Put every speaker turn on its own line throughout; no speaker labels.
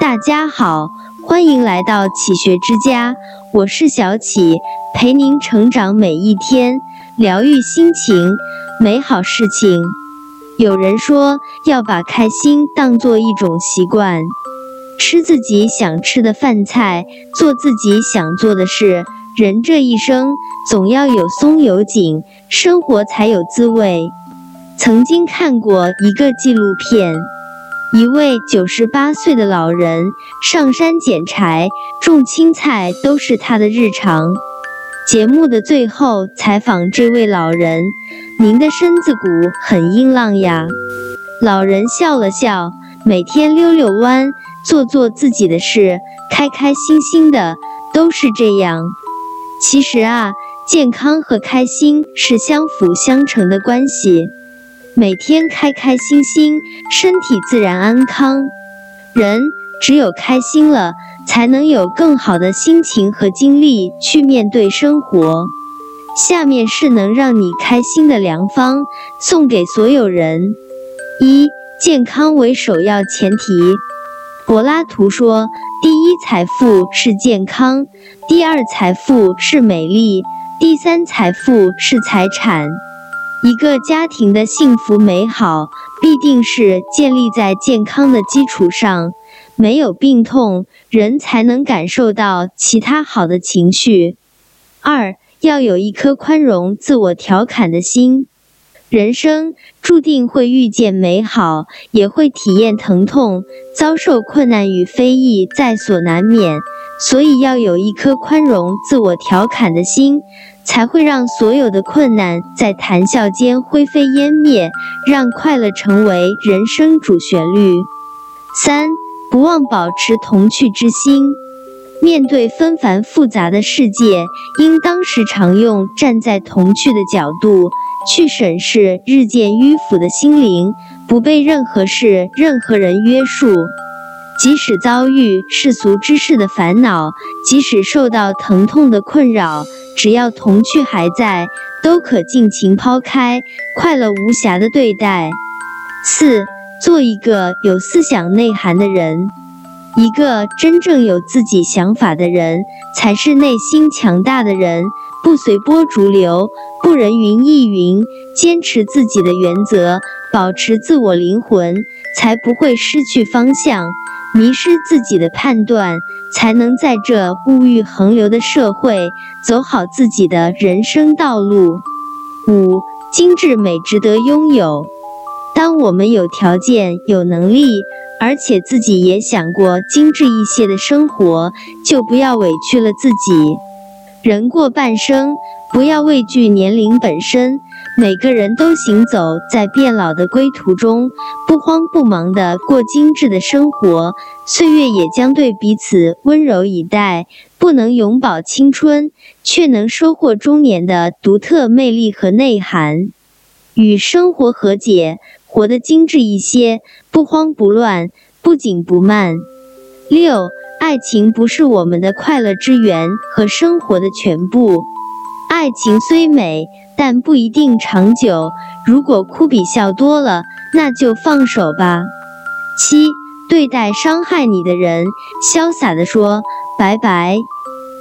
大家好，欢迎来到启学之家，我是小启，陪您成长每一天，疗愈心情，美好事情。有人说要把开心当做一种习惯，吃自己想吃的饭菜，做自己想做的事。人这一生总要有松有紧，生活才有滋味。曾经看过一个纪录片，一位九十八岁的老人上山捡柴、种青菜都是他的日常。节目的最后采访这位老人：“您的身子骨很硬朗呀。”老人笑了笑，每天溜溜弯，做做自己的事，开开心心的，都是这样。其实啊，健康和开心是相辅相成的关系。每天开开心心，身体自然安康。人只有开心了，才能有更好的心情和精力去面对生活。下面是能让你开心的良方，送给所有人：一、健康为首要前提。柏拉图说。第一财富是健康，第二财富是美丽，第三财富是财产。一个家庭的幸福美好，必定是建立在健康的基础上。没有病痛，人才能感受到其他好的情绪。二，要有一颗宽容、自我调侃的心。人生注定会遇见美好，也会体验疼痛，遭受困难与非议在所难免。所以要有一颗宽容、自我调侃的心，才会让所有的困难在谈笑间灰飞烟灭，让快乐成为人生主旋律。三，不忘保持童趣之心。面对纷繁复杂的世界，应当时常用站在童趣的角度。去审视日渐迂腐的心灵，不被任何事、任何人约束。即使遭遇世俗之事的烦恼，即使受到疼痛的困扰，只要童趣还在，都可尽情抛开，快乐无瑕的对待。四，做一个有思想内涵的人。一个真正有自己想法的人，才是内心强大的人。不随波逐流，不人云亦云，坚持自己的原则，保持自我灵魂，才不会失去方向，迷失自己的判断，才能在这物欲横流的社会走好自己的人生道路。五，精致美值得拥有。当我们有条件、有能力，而且自己也想过精致一些的生活，就不要委屈了自己。人过半生，不要畏惧年龄本身。每个人都行走在变老的归途中，不慌不忙地过精致的生活，岁月也将对彼此温柔以待。不能永葆青春，却能收获中年的独特魅力和内涵。与生活和解，活得精致一些，不慌不乱，不紧不慢。六。爱情不是我们的快乐之源和生活的全部。爱情虽美，但不一定长久。如果哭比笑多了，那就放手吧。七，对待伤害你的人，潇洒地说拜拜。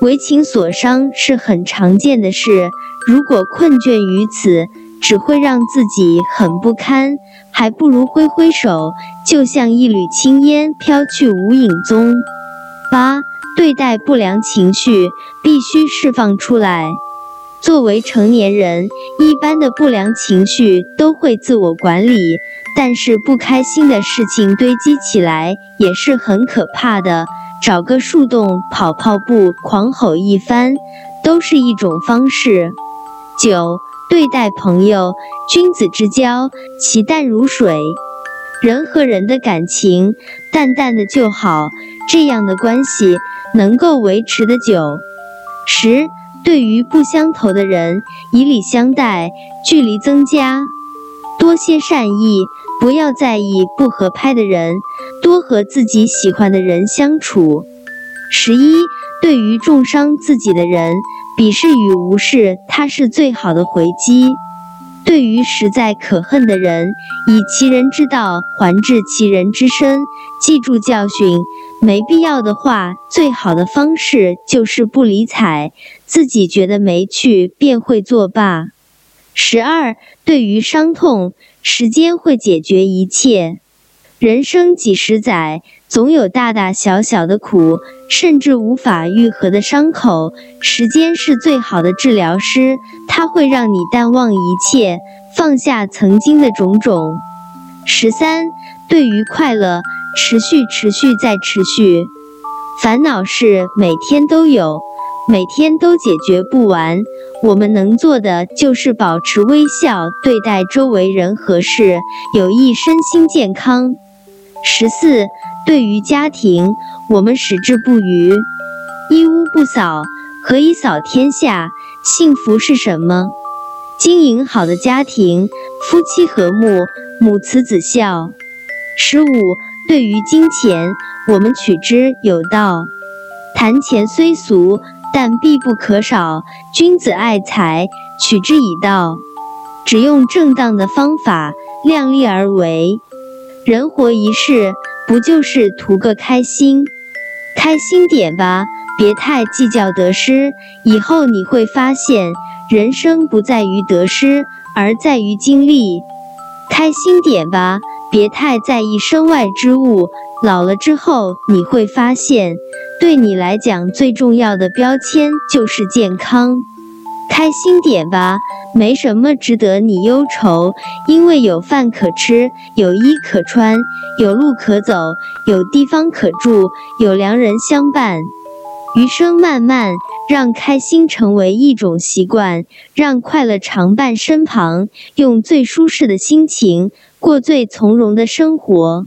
为情所伤是很常见的事。如果困倦于此，只会让自己很不堪，还不如挥挥手，就像一缕青烟飘去无影踪。八，对待不良情绪必须释放出来。作为成年人，一般的不良情绪都会自我管理，但是不开心的事情堆积起来也是很可怕的。找个树洞跑跑步，狂吼一番，都是一种方式。九，对待朋友，君子之交，其淡如水。人和人的感情，淡淡的就好，这样的关系能够维持的久。十，对于不相投的人，以礼相待，距离增加，多些善意，不要在意不合拍的人，多和自己喜欢的人相处。十一，对于重伤自己的人，鄙视与无视，他是最好的回击。对于实在可恨的人，以其人之道还治其人之身。记住教训，没必要的话，最好的方式就是不理睬，自己觉得没趣便会作罢。十二，对于伤痛，时间会解决一切。人生几十载，总有大大小小的苦，甚至无法愈合的伤口。时间是最好的治疗师，它会让你淡忘一切，放下曾经的种种。十三，对于快乐，持续、持续再持续。烦恼是每天都有，每天都解决不完。我们能做的就是保持微笑，对待周围人和事，有益身心健康。十四，对于家庭，我们矢志不渝，一屋不扫，何以扫天下？幸福是什么？经营好的家庭，夫妻和睦，母慈子孝。十五，对于金钱，我们取之有道，谈钱虽俗，但必不可少。君子爱财，取之以道，只用正当的方法，量力而为。人活一世，不就是图个开心？开心点吧，别太计较得失。以后你会发现，人生不在于得失，而在于经历。开心点吧，别太在意身外之物。老了之后，你会发现，对你来讲最重要的标签就是健康。开心点吧，没什么值得你忧愁，因为有饭可吃，有衣可穿，有路可走，有地方可住，有良人相伴。余生漫漫，让开心成为一种习惯，让快乐常伴身旁，用最舒适的心情过最从容的生活。